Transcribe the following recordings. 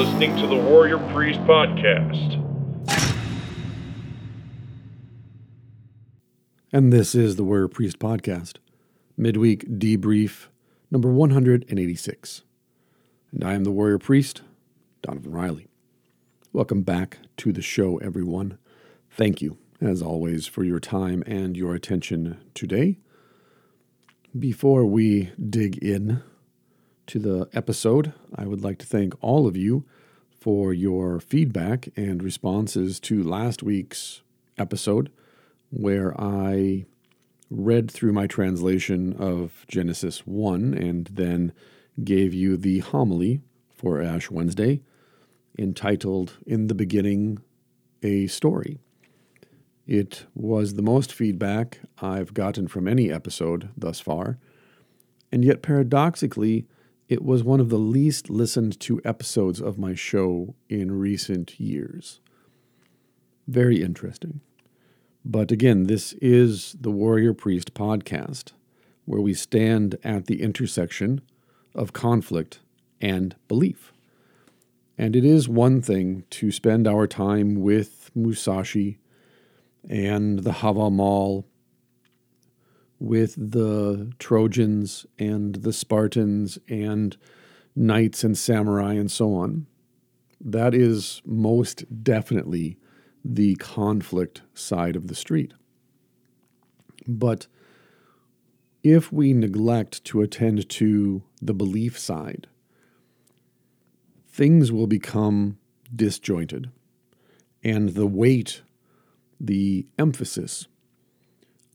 Listening to the Warrior Priest Podcast. And this is the Warrior Priest Podcast, midweek debrief number 186. And I am the Warrior Priest, Donavon Riley. Welcome back to the show, everyone. Thank you, as always, for your time and your attention today. Before we dig in to the episode, I would like to thank all of you for your feedback and responses to last week's episode, where I read through my translation of Genesis 1 and then gave you the homily for Ash Wednesday entitled In the Beginning a Story. It was the most feedback I've gotten from any episode thus far, and yet paradoxically, it was one of the least listened to episodes of my show in recent years. Very interesting. But again, this is the Warrior Priest podcast, where we stand at the intersection of conflict and belief. And it is one thing to spend our time with Musashi and the Havamal, with the Trojans and the Spartans and knights and samurai and so on. That is most definitely the conflict side of the street. But if we neglect to attend to the belief side, things will become disjointed. And the weight, the emphasis,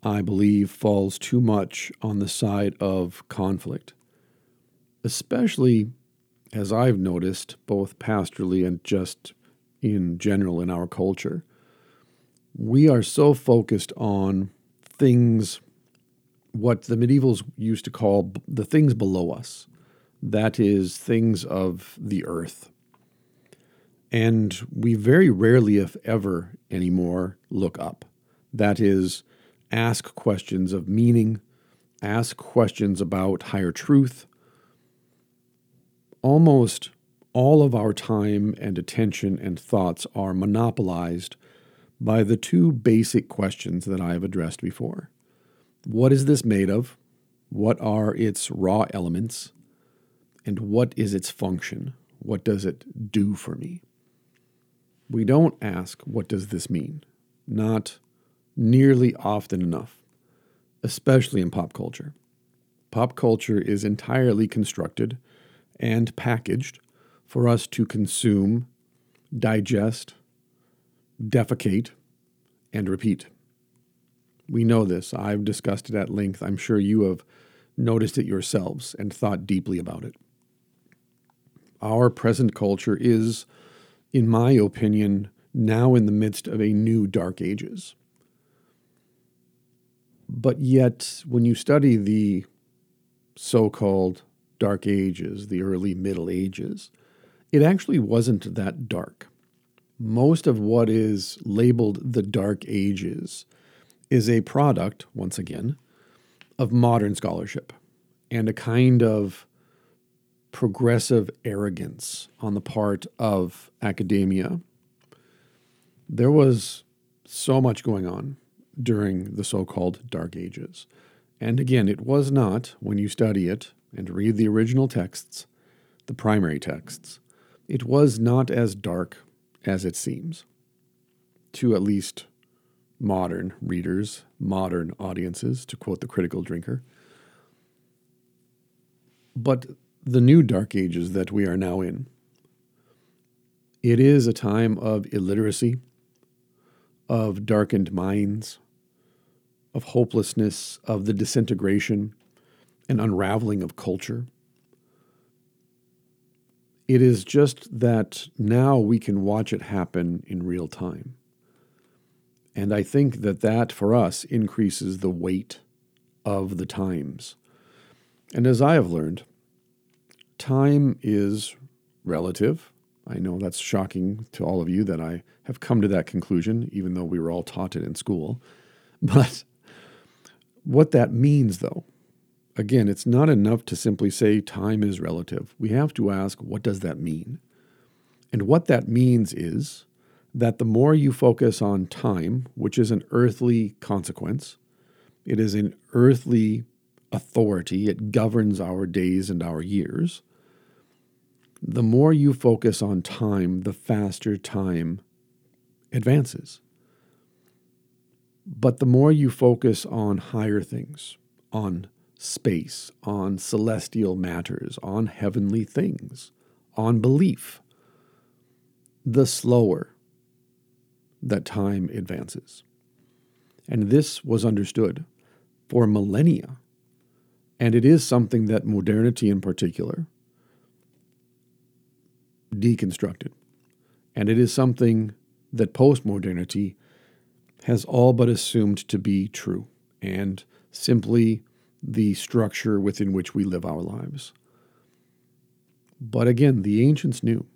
I believe, falls too much on the side of conflict, especially as I've noticed, both pastorally and just in general in our culture. We are so focused on things, what the medievals used to call the things below us. That is, things of the earth. And we very rarely, if ever anymore, look up. That is, ask questions of meaning, ask questions about higher truth. Almost all of our time and attention and thoughts are monopolized by the two basic questions that I have addressed before. What is this made of? What are its raw elements? And what is its function? What does it do for me? We don't ask, what does this mean? Not nearly often enough, especially in pop culture. Pop culture is entirely constructed and packaged for us to consume, digest, defecate, and repeat. We know this. I've discussed it at length. I'm sure you have noticed it yourselves and thought deeply about it. Our present culture is, in my opinion, now in the midst of a new dark ages. But yet, when you study the so called dark ages, the early Middle Ages, it actually wasn't that dark. Most of what is labeled the Dark Ages is a product, once again, of modern scholarship and a kind of progressive arrogance on the part of academia. There was so much going on during the so called Dark Ages. And again, it was not, when you study it and read the original texts, the primary texts, it was not as dark as it seems, to at least modern readers, modern audiences, to quote the critical drinker. But the new dark ages that we are now in, it is a time of illiteracy, of darkened minds, of hopelessness, of the disintegration and unraveling of culture. It is just that now we can watch it happen in real time. And I think that that for us increases the weight of the times. And as I have learned, time is relative. I know that's shocking to all of you that I have come to that conclusion, even though we were all taught it in school. But what that means, though, again, it's not enough to simply say time is relative. We have to ask, what does that mean? And what that means is that the more you focus on time, which is an earthly consequence, it is an earthly authority, it governs our days and our years. The more you focus on time, the faster time advances. But the more you focus on higher things, on space, on celestial matters, on heavenly things, on belief, the slower that time advances. And this was understood for millennia. And it is something that modernity in particular deconstructed. And it is something that postmodernity has all but assumed to be true and simply the structure within which we live our lives. But again, the ancients knew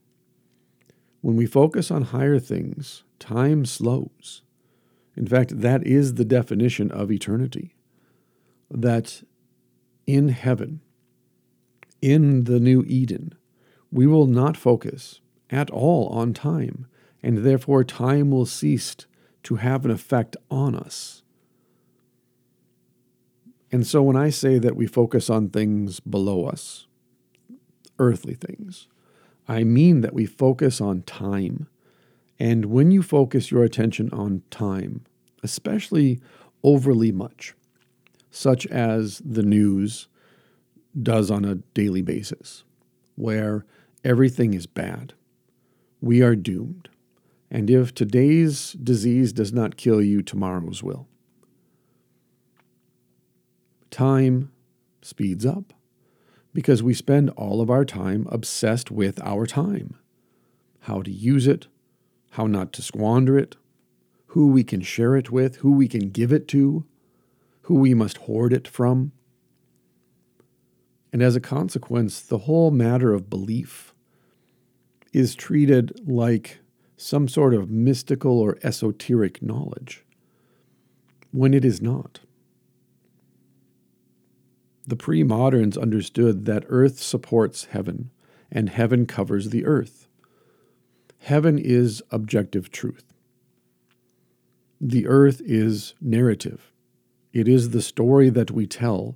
when we focus on higher things, time slows. In fact, that is the definition of eternity. That in heaven, in the new Eden, we will not focus at all on time, and therefore time will cease to have an effect on us. And so when I say that we focus on things below us, earthly things, I mean that we focus on time. And when you focus your attention on time, especially overly much, such as the news does on a daily basis, where everything is bad, we are doomed. And if today's disease does not kill you, tomorrow's will. Time speeds up because we spend all of our time obsessed with our time how to use it, how not to squander it, who we can share it with, who we can give it to, who we must hoard it from. And as a consequence, the whole matter of belief is treated like some sort of mystical or esoteric knowledge when it is not. The pre moderns understood that earth supports heaven and heaven covers the earth. Heaven is objective truth. The earth is narrative. It is the story that we tell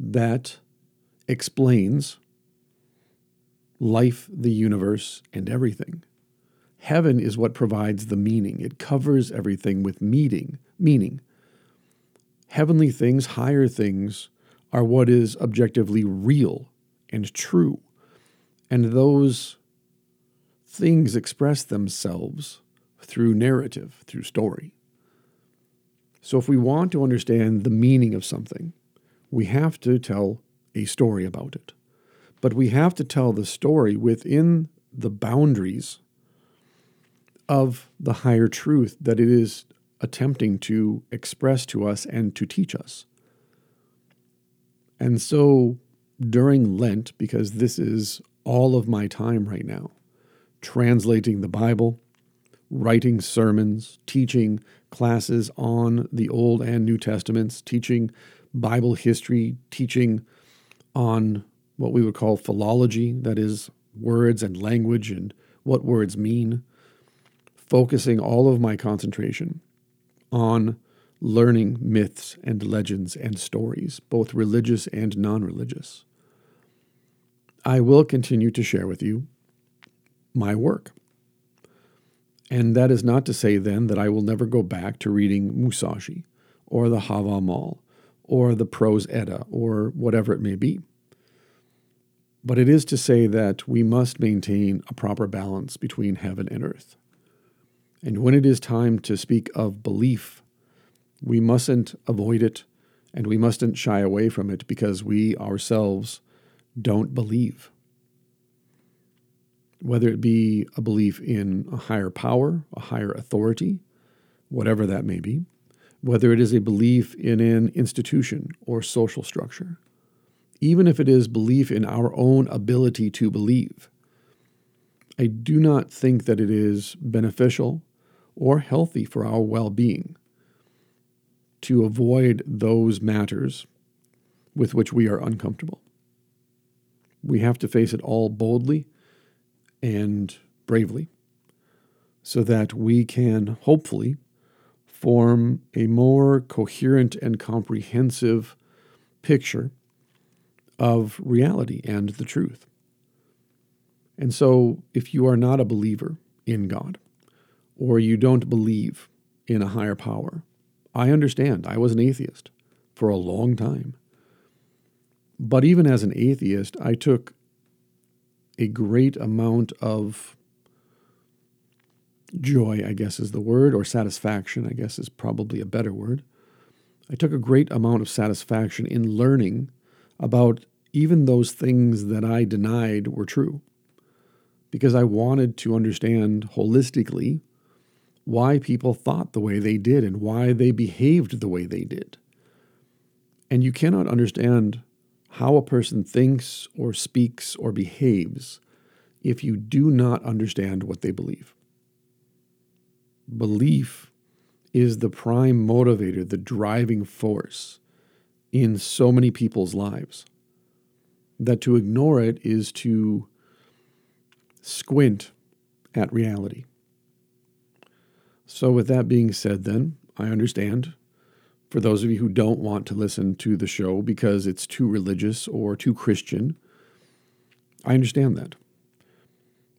that explains life, the universe, and everything. Heaven is what provides the meaning. It covers everything with meaning, meaning. Heavenly things, higher things, are what is objectively real and true. And those things express themselves through narrative, through story. So, if we want to understand the meaning of something, we have to tell a story about it. But we have to tell the story within the boundaries of the higher truth that it is attempting to express to us and to teach us. And so during Lent, because this is all of my time right now, translating the Bible, writing sermons, teaching classes on the Old and New Testaments, teaching Bible history, teaching on what we would call philology, that is, words and language and what words mean, focusing all of my concentration on learning myths and legends and stories, both religious and non religious. I will continue to share with you my work. And that is not to say then that I will never go back to reading Musashi or the Hava Havamal or the Prose Edda or whatever it may be. But it is to say that we must maintain a proper balance between heaven and earth. And when it is time to speak of belief we mustn't avoid it and we mustn't shy away from it because we ourselves don't believe. Whether it be a belief in a higher power, a higher authority, whatever that may be, whether it is a belief in an institution or social structure, even if it is belief in our own ability to believe, I do not think that it is beneficial or healthy for our well being to avoid those matters with which we are uncomfortable. We have to face it all boldly and bravely so that we can hopefully form a more coherent and comprehensive picture of reality and the truth. And so, if you are not a believer in God, or you don't believe in a higher power, I understand. I was an atheist for a long time. But even as an atheist, I took a great amount of joy, I guess is the word, or satisfaction, I guess is probably a better word. I took a great amount of satisfaction in learning about even those things that I denied were true, because I wanted to understand holistically why people thought the way they did and why they behaved the way they did. And you cannot understand how a person thinks or speaks or behaves if you do not understand what they believe. Belief is the prime motivator, the driving force in so many people's lives. That to ignore it is to squint at reality. So, with that being said, then, I understand for those of you who don't want to listen to the show because it's too religious or too Christian, I understand that.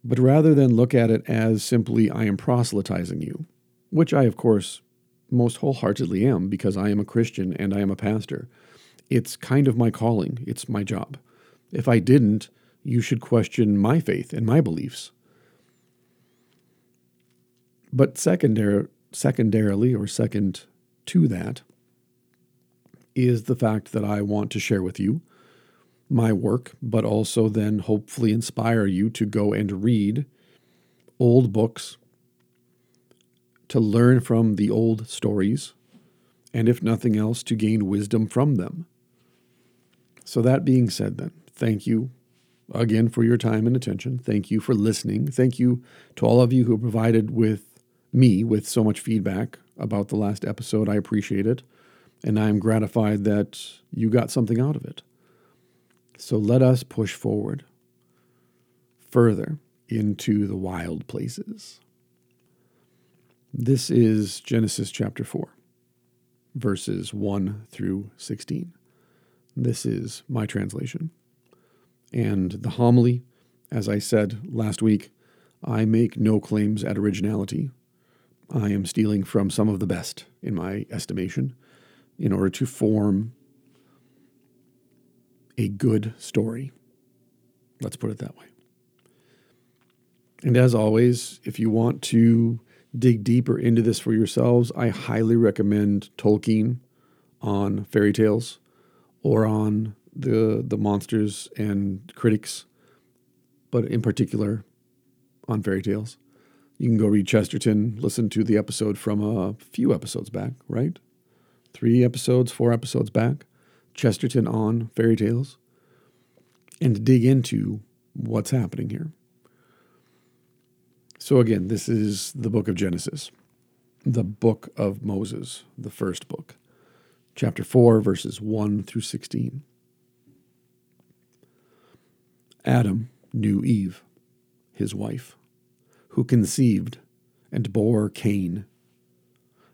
But rather than look at it as simply, I am proselytizing you, which I, of course, most wholeheartedly am because I am a Christian and I am a pastor, it's kind of my calling, it's my job. If I didn't, you should question my faith and my beliefs. But secondar- secondarily, or second to that, is the fact that I want to share with you my work, but also then hopefully inspire you to go and read old books, to learn from the old stories, and if nothing else, to gain wisdom from them. So, that being said, then, thank you again for your time and attention. Thank you for listening. Thank you to all of you who provided with me with so much feedback about the last episode. I appreciate it. And I am gratified that you got something out of it. So let us push forward further into the wild places. This is Genesis chapter 4, verses 1 through 16. This is my translation. And the homily, as I said last week, I make no claims at originality. I am stealing from some of the best, in my estimation, in order to form a good story. Let's put it that way. And as always, if you want to dig deeper into this for yourselves, I highly recommend Tolkien on fairy tales or on the the monsters and critics, but in particular on fairy tales. You can go read Chesterton, listen to the episode from a few episodes back, right? Three episodes, four episodes back. Chesterton on fairy tales and dig into what's happening here. So, again, this is the book of Genesis, the book of Moses, the first book, chapter 4, verses 1 through 16. Adam knew Eve, his wife who conceived and bore Cain,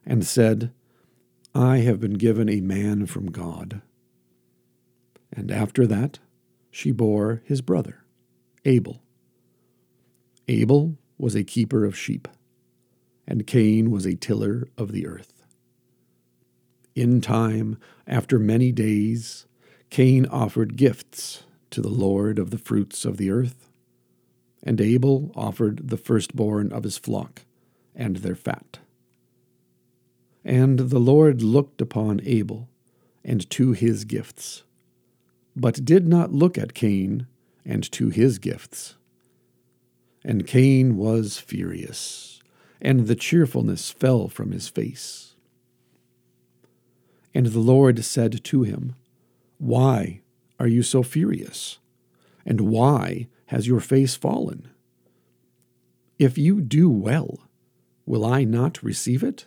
and said, I have been given a man from God. And after that, she bore his brother, Abel. Abel was a keeper of sheep, and Cain was a tiller of the earth. In time, after many days, Cain offered gifts to the Lord of the fruits of the earth and Abel offered the firstborn of his flock and their fat. And the Lord looked upon Abel and to his gifts, but did not look at Cain and to his gifts. And Cain was furious, and the cheerfulness fell from his face. And the Lord said to him, Why are you so furious? And why has your face fallen? If you do well, will I not receive it?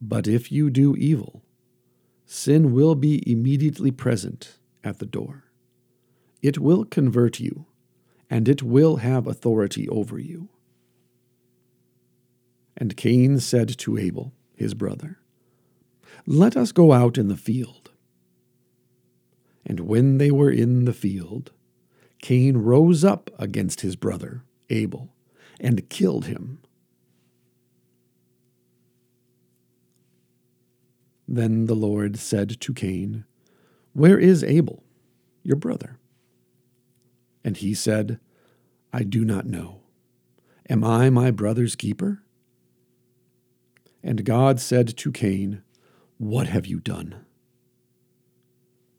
But if you do evil, sin will be immediately present at the door. It will convert you, and it will have authority over you. And Cain said to Abel, his brother, Let us go out in the field. And when they were in the field, Cain rose up against his brother Abel and killed him. Then the Lord said to Cain, Where is Abel, your brother? And he said, I do not know. Am I my brother's keeper? And God said to Cain, What have you done?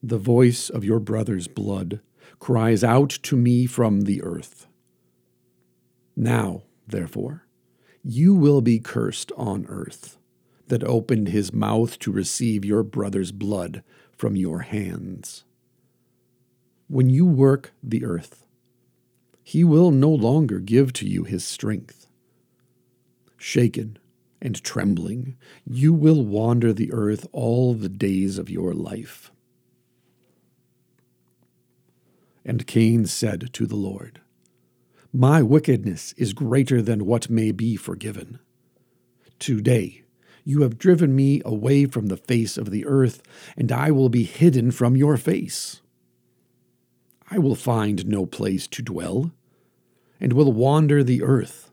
The voice of your brother's blood cries out to me from the earth. Now, therefore, you will be cursed on earth that opened his mouth to receive your brother's blood from your hands. When you work the earth, he will no longer give to you his strength. Shaken and trembling, you will wander the earth all the days of your life. And Cain said to the Lord, My wickedness is greater than what may be forgiven. Today you have driven me away from the face of the earth, and I will be hidden from your face. I will find no place to dwell, and will wander the earth,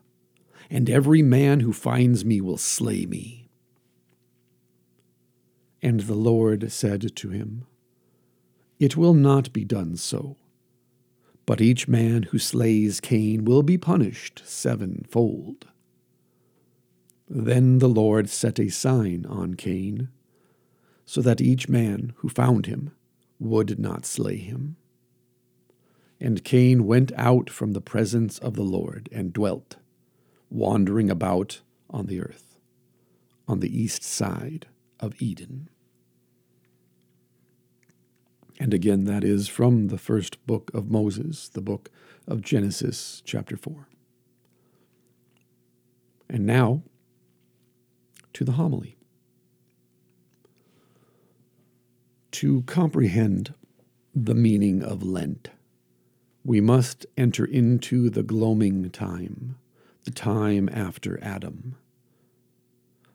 and every man who finds me will slay me. And the Lord said to him, It will not be done so, but each man who slays Cain will be punished sevenfold. Then the Lord set a sign on Cain, so that each man who found him would not slay him. And Cain went out from the presence of the Lord and dwelt, wandering about on the earth, on the east side of Eden. And again, that is from the first book of Moses, the book of Genesis, chapter 4. And now, to the homily. To comprehend the meaning of Lent, we must enter into the gloaming time, the time after Adam.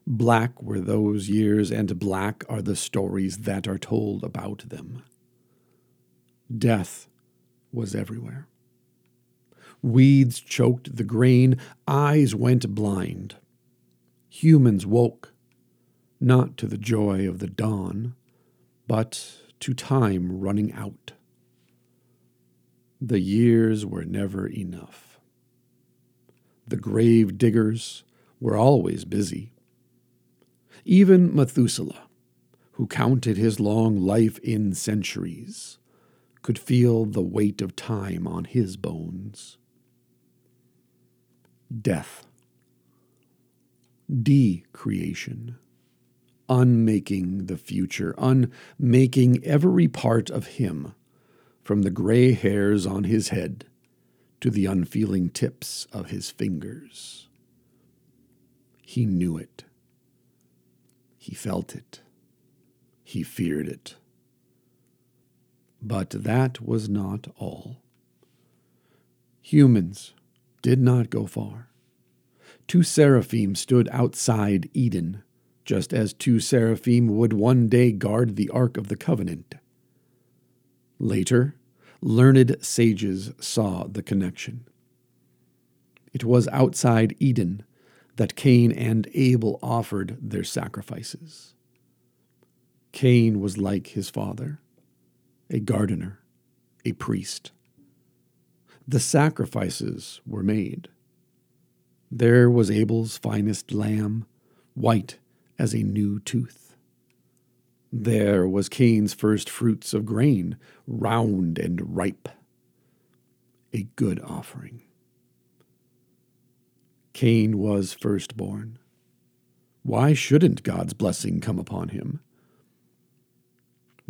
Black were those years, and black are the stories that are told about them. Death was everywhere. Weeds choked the grain, eyes went blind. Humans woke, not to the joy of the dawn, but to time running out. The years were never enough. The grave diggers were always busy. Even Methuselah, who counted his long life in centuries, could feel the weight of time on his bones. Death decreation, unmaking the future, unmaking every part of him, from the gray hairs on his head to the unfeeling tips of his fingers. He knew it. He felt it. He feared it. But that was not all. Humans did not go far two seraphim stood outside Eden, just as two seraphim would one day guard the Ark of the Covenant. Later, learned sages saw the connection. It was outside Eden that Cain and Abel offered their sacrifices. Cain was like his father, a gardener, a priest. The sacrifices were made. There was Abel's finest lamb, white as a new tooth. There was Cain's first fruits of grain, round and ripe. A good offering. Cain was firstborn. Why shouldn't God's blessing come upon him?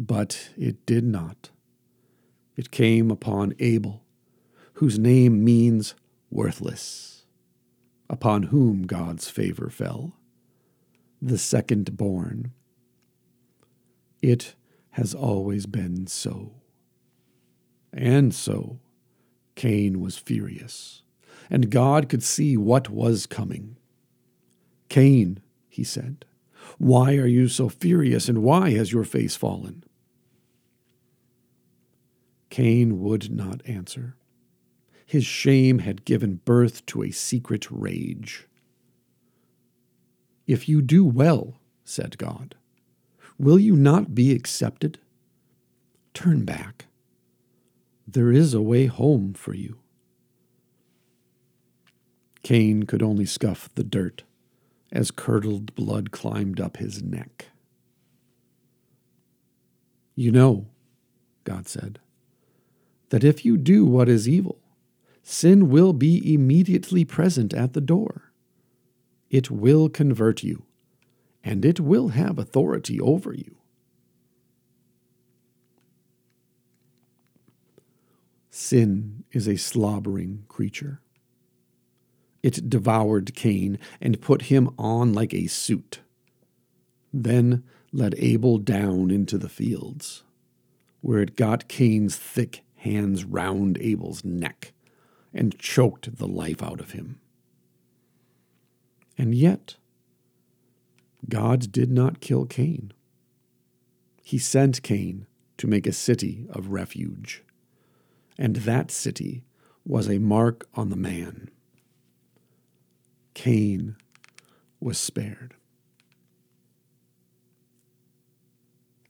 But it did not. It came upon Abel, whose name means worthless upon whom God's favor fell, the second born. It has always been so. And so Cain was furious, and God could see what was coming. Cain, he said, why are you so furious, and why has your face fallen? Cain would not answer. His shame had given birth to a secret rage. If you do well, said God, will you not be accepted? Turn back. There is a way home for you. Cain could only scuff the dirt as curdled blood climbed up his neck. You know, God said, that if you do what is evil, sin will be immediately present at the door. It will convert you, and it will have authority over you. Sin is a slobbering creature. It devoured Cain and put him on like a suit, then led Abel down into the fields, where it got Cain's thick hands round Abel's neck and choked the life out of him. And yet, God did not kill Cain. He sent Cain to make a city of refuge, and that city was a mark on the man. Cain was spared.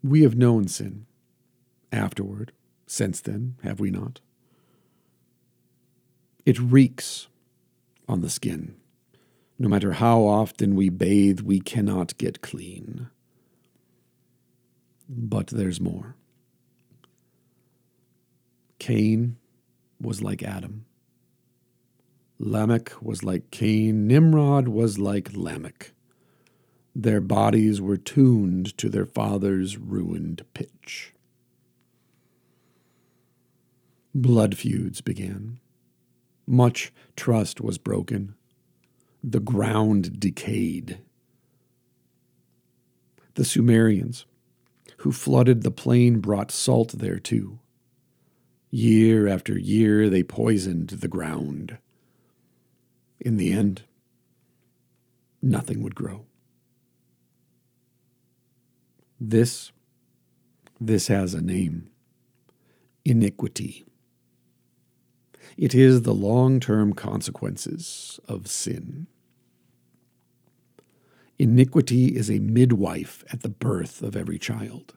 We have known sin afterward, since then, have we not? It reeks on the skin. No matter how often we bathe, we cannot get clean. But there's more. Cain was like Adam. Lamech was like Cain, Nimrod was like Lamech. Their bodies were tuned to their father's ruined pitch. Blood feuds began. Much trust was broken. The ground decayed. The Sumerians, who flooded the plain, brought salt there too. Year after year, they poisoned the ground. In the end, nothing would grow. This, this has a name iniquity. It is the long term consequences of sin. Iniquity is a midwife at the birth of every child.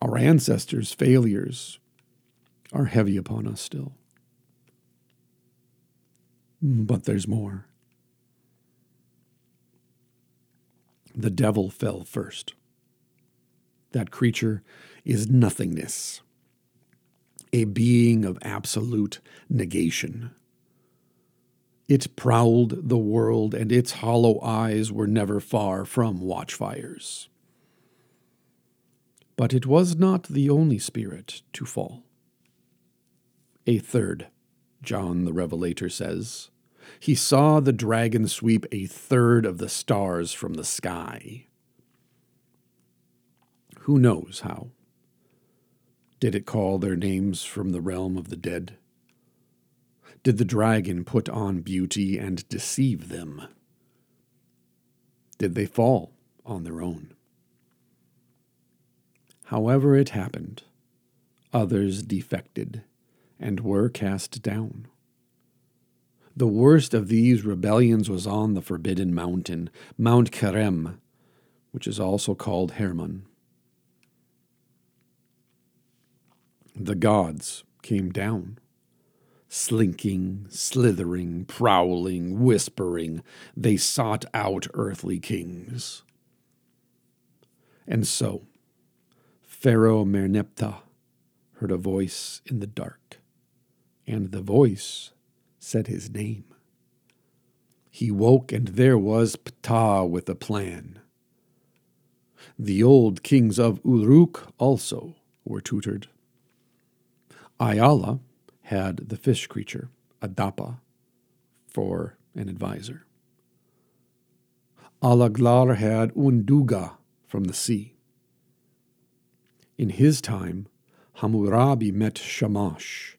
Our ancestors' failures are heavy upon us still. But there's more. The devil fell first. That creature is nothingness, a being of absolute negation. It prowled the world, and its hollow eyes were never far from watchfires. But it was not the only spirit to fall. A third John the Revelator says. He saw the dragon sweep a third of the stars from the sky. Who knows how? Did it call their names from the realm of the dead? Did the dragon put on beauty and deceive them? Did they fall on their own? However it happened, others defected and were cast down. The worst of these rebellions was on the Forbidden Mountain, Mount Kerem, which is also called Hermon. The gods came down. Slinking, slithering, prowling, whispering, they sought out earthly kings. And so, Pharaoh Merneptah heard a voice in the dark and the voice said his name. He woke, and there was Ptah with a plan. The old kings of Uruk also were tutored. Ayala had the fish creature, Adapa, for an advisor. Alaglar had Uanduga from the sea. In his time, Hammurabi met Shamash,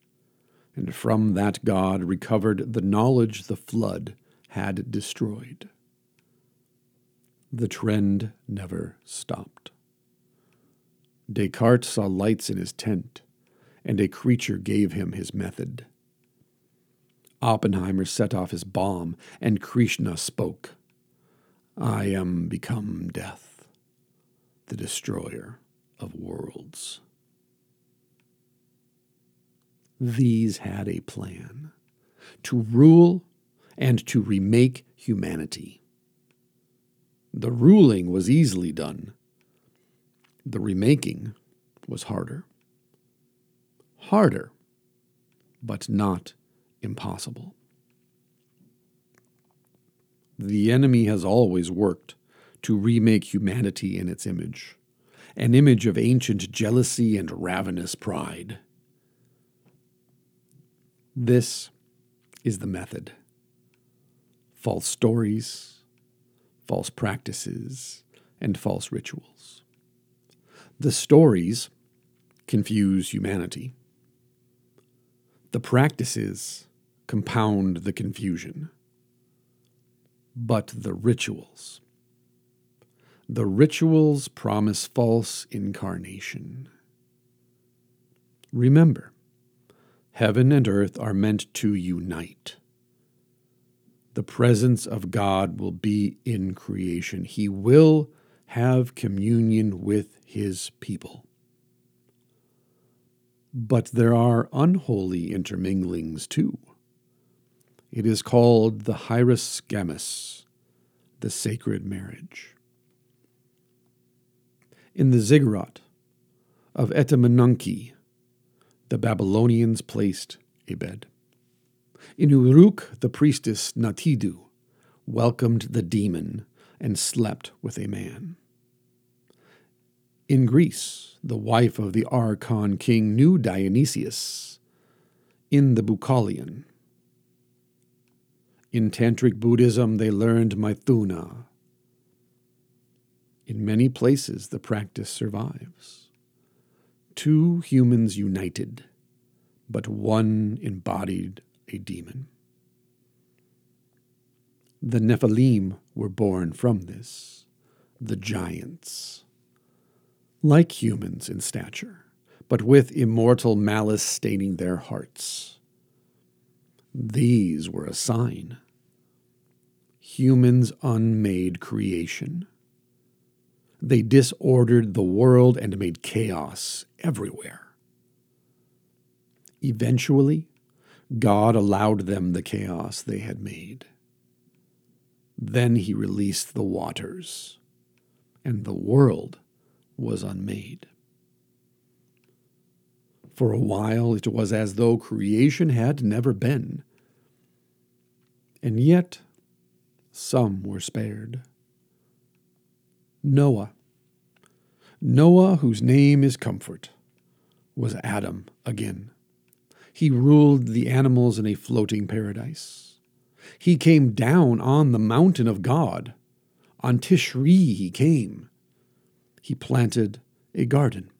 and from that god recovered the knowledge the flood had destroyed. The trend never stopped. Descartes saw lights in his tent, and a creature gave him his method. Oppenheimer set off his bomb, and Krishna spoke. I am become death, the destroyer of worlds. These had a plan to rule and to remake humanity. The ruling was easily done. The remaking was harder. Harder, but not impossible. The enemy has always worked to remake humanity in its image, an image of ancient jealousy and ravenous pride. This is the method false stories, false practices, and false rituals. The stories confuse humanity. The practices compound the confusion. But the rituals. The rituals promise false incarnation. Remember, heaven and earth are meant to unite the presence of God will be in creation. He will have communion with his people. But there are unholy interminglings too. It is called the hieros gamos, the sacred marriage. In the ziggurat of Etemenanki, the Babylonians placed a bed. In Uruk, the priestess Natidu welcomed the demon and slept with a man. In Greece, the wife of the Archon king knew Dionysius in the Bucolion. In Tantric Buddhism, they learned Maithuna. In many places, the practice survives. Two humans united, but one embodied a demon. The Nephilim were born from this, the giants. Like humans in stature, but with immortal malice staining their hearts. These were a sign. Humans' unmade creation. They disordered the world and made chaos everywhere. Eventually, God allowed them the chaos they had made. Then he released the waters, and the world was unmade. For a while it was as though creation had never been. And yet, some were spared. Noah. Noah, whose name is Comfort, was Adam again. He ruled the animals in a floating paradise. He came down on the mountain of God. On Tishri he came. He planted a garden.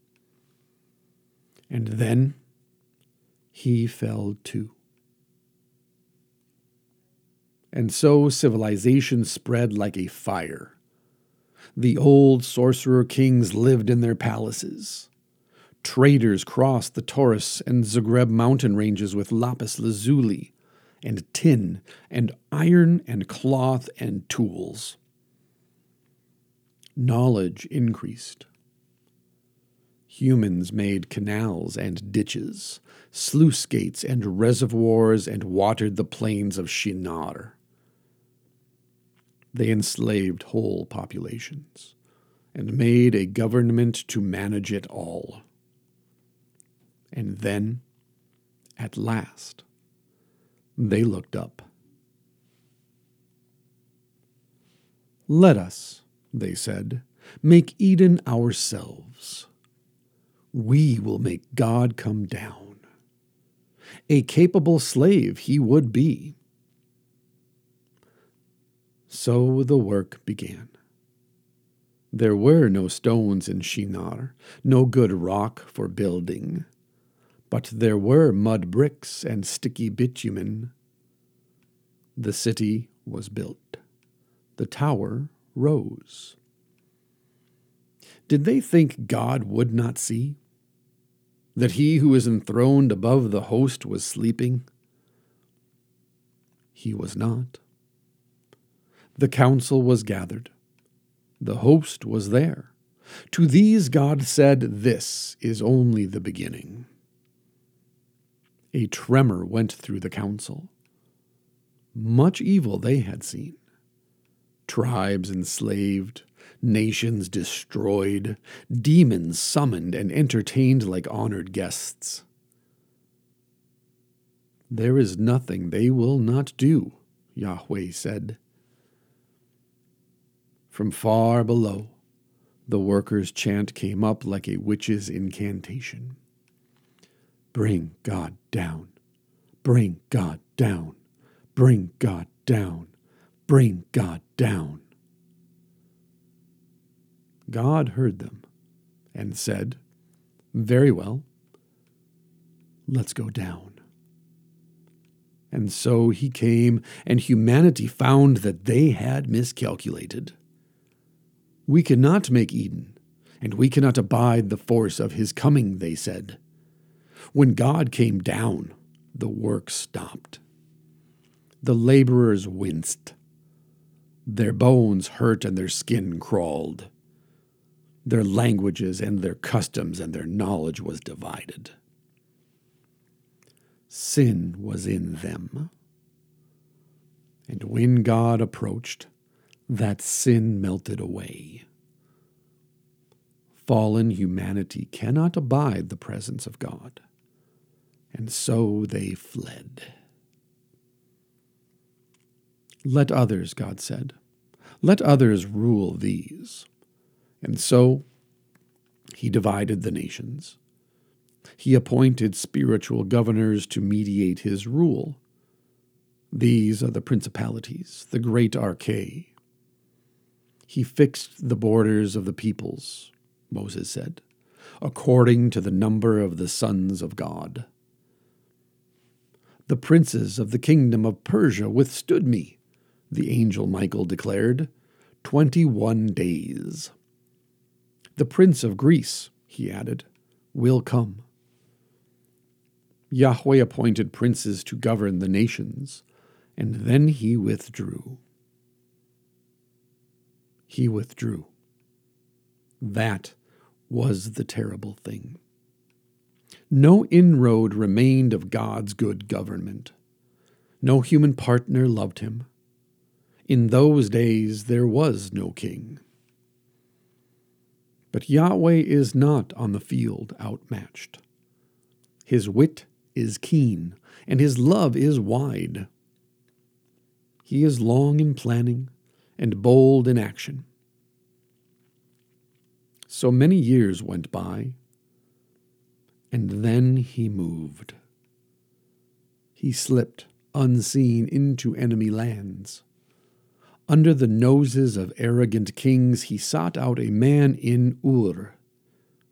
And then he fell too. And so civilization spread like a fire. The old sorcerer kings lived in their palaces. Traders crossed the Taurus and Zagros mountain ranges with lapis lazuli and tin and iron and cloth and tools. Knowledge increased. Humans made canals and ditches, sluice gates and reservoirs, and watered the plains of Shinar. They enslaved whole populations and made a government to manage it all. And then, at last, they looked up. Let us, they said, make Eden ourselves. We will make God come down. A capable slave he would be. So the work began. There were no stones in Shinar, no good rock for building, but there were mud bricks and sticky bitumen. The city was built. The tower rose. Did they think God would not see? That he who is enthroned above the host was sleeping? He was not. The council was gathered. The host was there. To these God said, This is only the beginning. A tremor went through the council. Much evil they had seen tribes enslaved, nations destroyed, demons summoned and entertained like honored guests. There is nothing they will not do, Yahweh said. From far below, the workers' chant came up like a witch's incantation Bring God down, bring God down, bring God down, bring God down. God heard them and said, Very well, let's go down. And so he came, and humanity found that they had miscalculated. We cannot make Eden, and we cannot abide the force of his coming, they said. When God came down, the work stopped. The laborers winced. Their bones hurt and their skin crawled. Their languages and their customs and their knowledge was divided. Sin was in them. And when God approached, that sin melted away. Fallen humanity cannot abide the presence of God, and so they fled. Let others, God said, let others rule these. And so he divided the nations. He appointed spiritual governors to mediate his rule. These are the principalities, the great arche, he fixed the borders of the peoples, Moses said, according to the number of the sons of God. The princes of the kingdom of Persia withstood me, the angel Michael declared, twenty one days. The prince of Greece, he added, will come. Yahweh appointed princes to govern the nations, and then he withdrew he withdrew. That was the terrible thing. No inroad remained of God's good government. No human partner loved him. In those days there was no king. But Yahweh is not on the field outmatched. His wit is keen, and his love is wide. He is long in planning, and bold in action. So many years went by, and then he moved. He slipped unseen into enemy lands. Under the noses of arrogant kings, he sought out a man in Ur,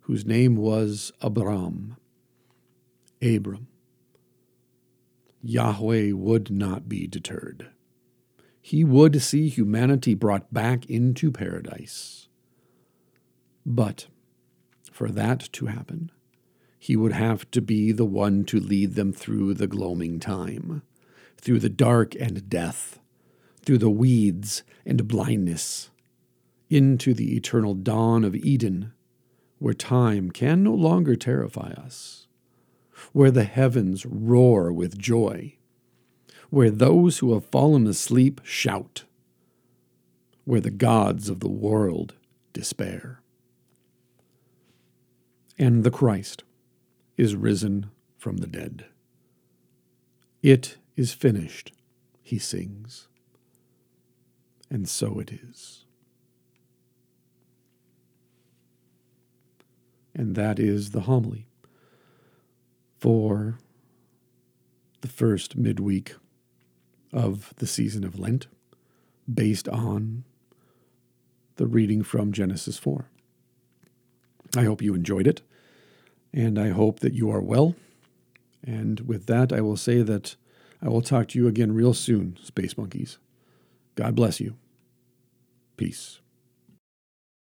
whose name was Abram. Abram. Yahweh would not be deterred he would see humanity brought back into paradise. But for that to happen, he would have to be the one to lead them through the gloaming time, through the dark and death, through the weeds and blindness, into the eternal dawn of Eden, where time can no longer terrify us, where the heavens roar with joy where those who have fallen asleep shout, where the gods of the world despair. And the Christ is risen from the dead. It is finished, he sings. And so it is. And that is the homily for the first midweek of the season of Lent based on the reading from Genesis 4. I hope you enjoyed it, and I hope that you are well. And with that, I will say that I will talk to you again real soon, Space Monkeys. God bless you. Peace.